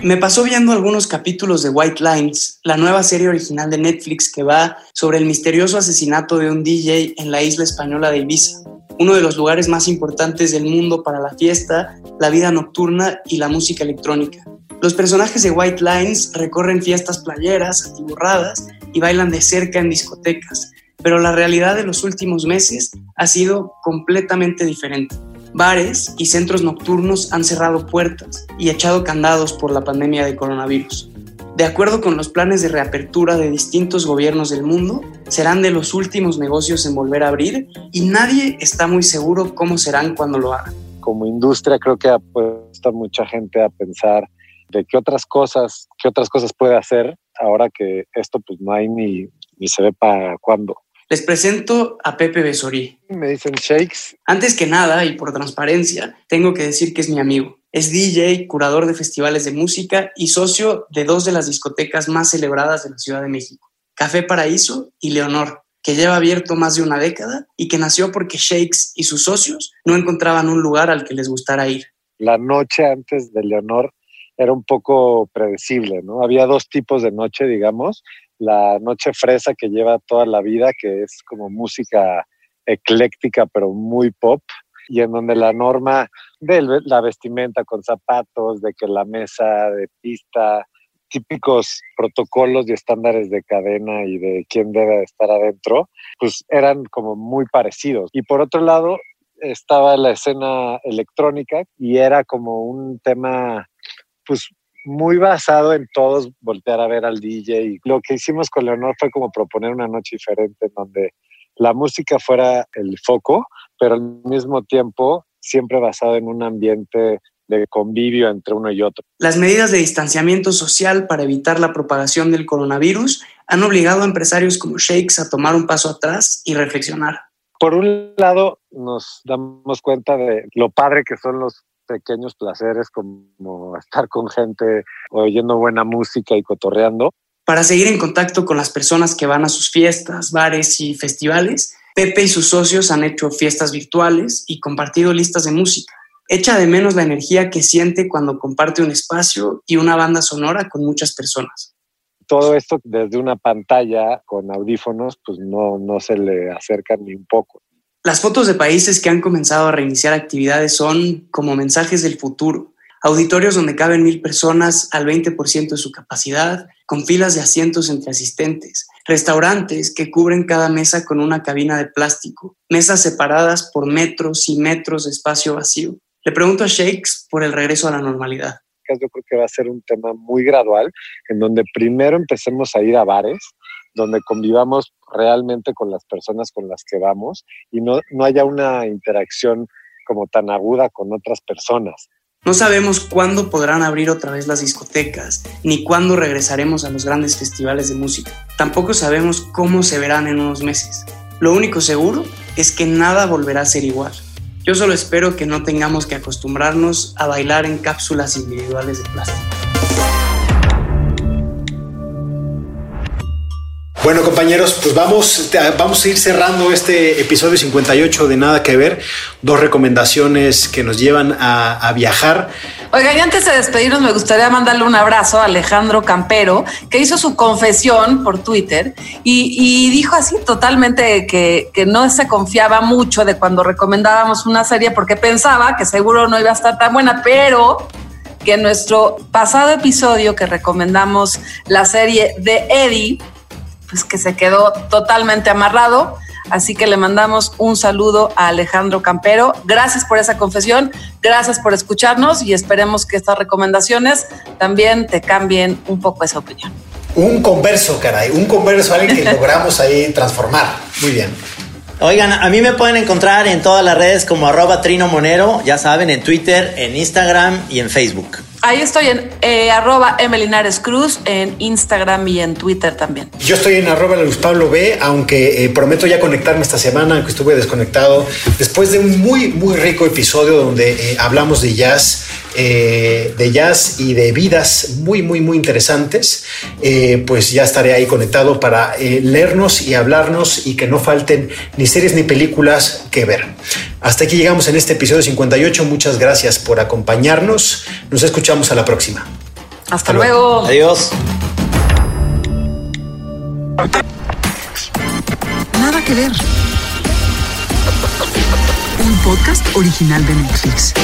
Me pasó viendo algunos capítulos de White Lines, la nueva serie original de Netflix que va sobre el misterioso asesinato de un DJ en la isla española de Ibiza, uno de los lugares más importantes del mundo para la fiesta, la vida nocturna y la música electrónica. Los personajes de White Lines recorren fiestas playeras, atiborradas y bailan de cerca en discotecas, pero la realidad de los últimos meses ha sido completamente diferente. Bares y centros nocturnos han cerrado puertas y echado candados por la pandemia de coronavirus. de acuerdo con los planes de reapertura de distintos gobiernos del mundo, serán de los últimos negocios en volver a abrir y nadie está muy seguro cómo serán cuando lo hagan. Como industria creo que ha puesto mucha gente a pensar de qué otras cosas, qué otras cosas puede hacer ahora que esto pues no hay ni, ni se ve para cuándo. Les presento a Pepe Besorí. Me dicen Shakes. Antes que nada, y por transparencia, tengo que decir que es mi amigo. Es DJ, curador de festivales de música y socio de dos de las discotecas más celebradas de la Ciudad de México, Café Paraíso y Leonor, que lleva abierto más de una década y que nació porque Shakes y sus socios no encontraban un lugar al que les gustara ir. La noche antes de Leonor era un poco predecible, ¿no? Había dos tipos de noche, digamos. La noche fresa que lleva toda la vida, que es como música ecléctica, pero muy pop, y en donde la norma de la vestimenta con zapatos, de que la mesa de pista, típicos protocolos y estándares de cadena y de quién debe estar adentro, pues eran como muy parecidos. Y por otro lado, estaba la escena electrónica y era como un tema pues muy basado en todos voltear a ver al DJ. Y lo que hicimos con Leonor fue como proponer una noche diferente en donde la música fuera el foco, pero al mismo tiempo siempre basado en un ambiente de convivio entre uno y otro. Las medidas de distanciamiento social para evitar la propagación del coronavirus han obligado a empresarios como Shakes a tomar un paso atrás y reflexionar. Por un lado, nos damos cuenta de lo padre que son los pequeños placeres como estar con gente oyendo buena música y cotorreando. Para seguir en contacto con las personas que van a sus fiestas, bares y festivales, Pepe y sus socios han hecho fiestas virtuales y compartido listas de música. Echa de menos la energía que siente cuando comparte un espacio y una banda sonora con muchas personas. Todo esto desde una pantalla con audífonos, pues no, no se le acerca ni un poco. Las fotos de países que han comenzado a reiniciar actividades son como mensajes del futuro. Auditorios donde caben mil personas al 20% de su capacidad, con filas de asientos entre asistentes. Restaurantes que cubren cada mesa con una cabina de plástico. Mesas separadas por metros y metros de espacio vacío. Le pregunto a Shakes por el regreso a la normalidad. Yo creo que va a ser un tema muy gradual, en donde primero empecemos a ir a bares, donde convivamos realmente con las personas con las que vamos y no, no haya una interacción como tan aguda con otras personas. No sabemos cuándo podrán abrir otra vez las discotecas, ni cuándo regresaremos a los grandes festivales de música. Tampoco sabemos cómo se verán en unos meses. Lo único seguro es que nada volverá a ser igual. Yo solo espero que no tengamos que acostumbrarnos a bailar en cápsulas individuales de plástico. Bueno, compañeros, pues vamos, vamos a ir cerrando este episodio 58 de Nada que Ver. Dos recomendaciones que nos llevan a, viajar. Oiga, y antes de despedirnos, me gustaría mandarle un abrazo a Alejandro Campero, que hizo su confesión por Twitter y, dijo así totalmente que, que no se confiaba mucho de cuando recomendábamos una serie porque pensaba que seguro no iba a estar tan buena, pero que en nuestro pasado episodio que recomendamos la serie de Eddie, pues que se quedó totalmente amarrado. Así que le mandamos un saludo a Alejandro Campero. Gracias por esa confesión, gracias por escucharnos y esperemos que estas recomendaciones también te cambien un poco esa opinión. Un converso, caray, un converso, alguien que logramos ahí transformar. Muy bien. Oigan, a mí me pueden encontrar en todas las redes como arroba Trino Monero, ya saben, en Twitter, en Instagram y en Facebook. Ahí estoy en eh, arroba Emelinares Cruz, en Instagram y en Twitter también. Yo estoy en arroba Luz Pablo B, aunque eh, prometo ya conectarme esta semana, aunque estuve desconectado, después de un muy, muy rico episodio donde eh, hablamos de jazz eh, de jazz y de vidas muy, muy, muy interesantes, eh, pues ya estaré ahí conectado para eh, leernos y hablarnos y que no falten ni series ni películas que ver. Hasta aquí llegamos en este episodio 58. Muchas gracias por acompañarnos. Nos escuchamos a la próxima. Hasta, luego. Adiós. Nada que ver. Un podcast original de Netflix.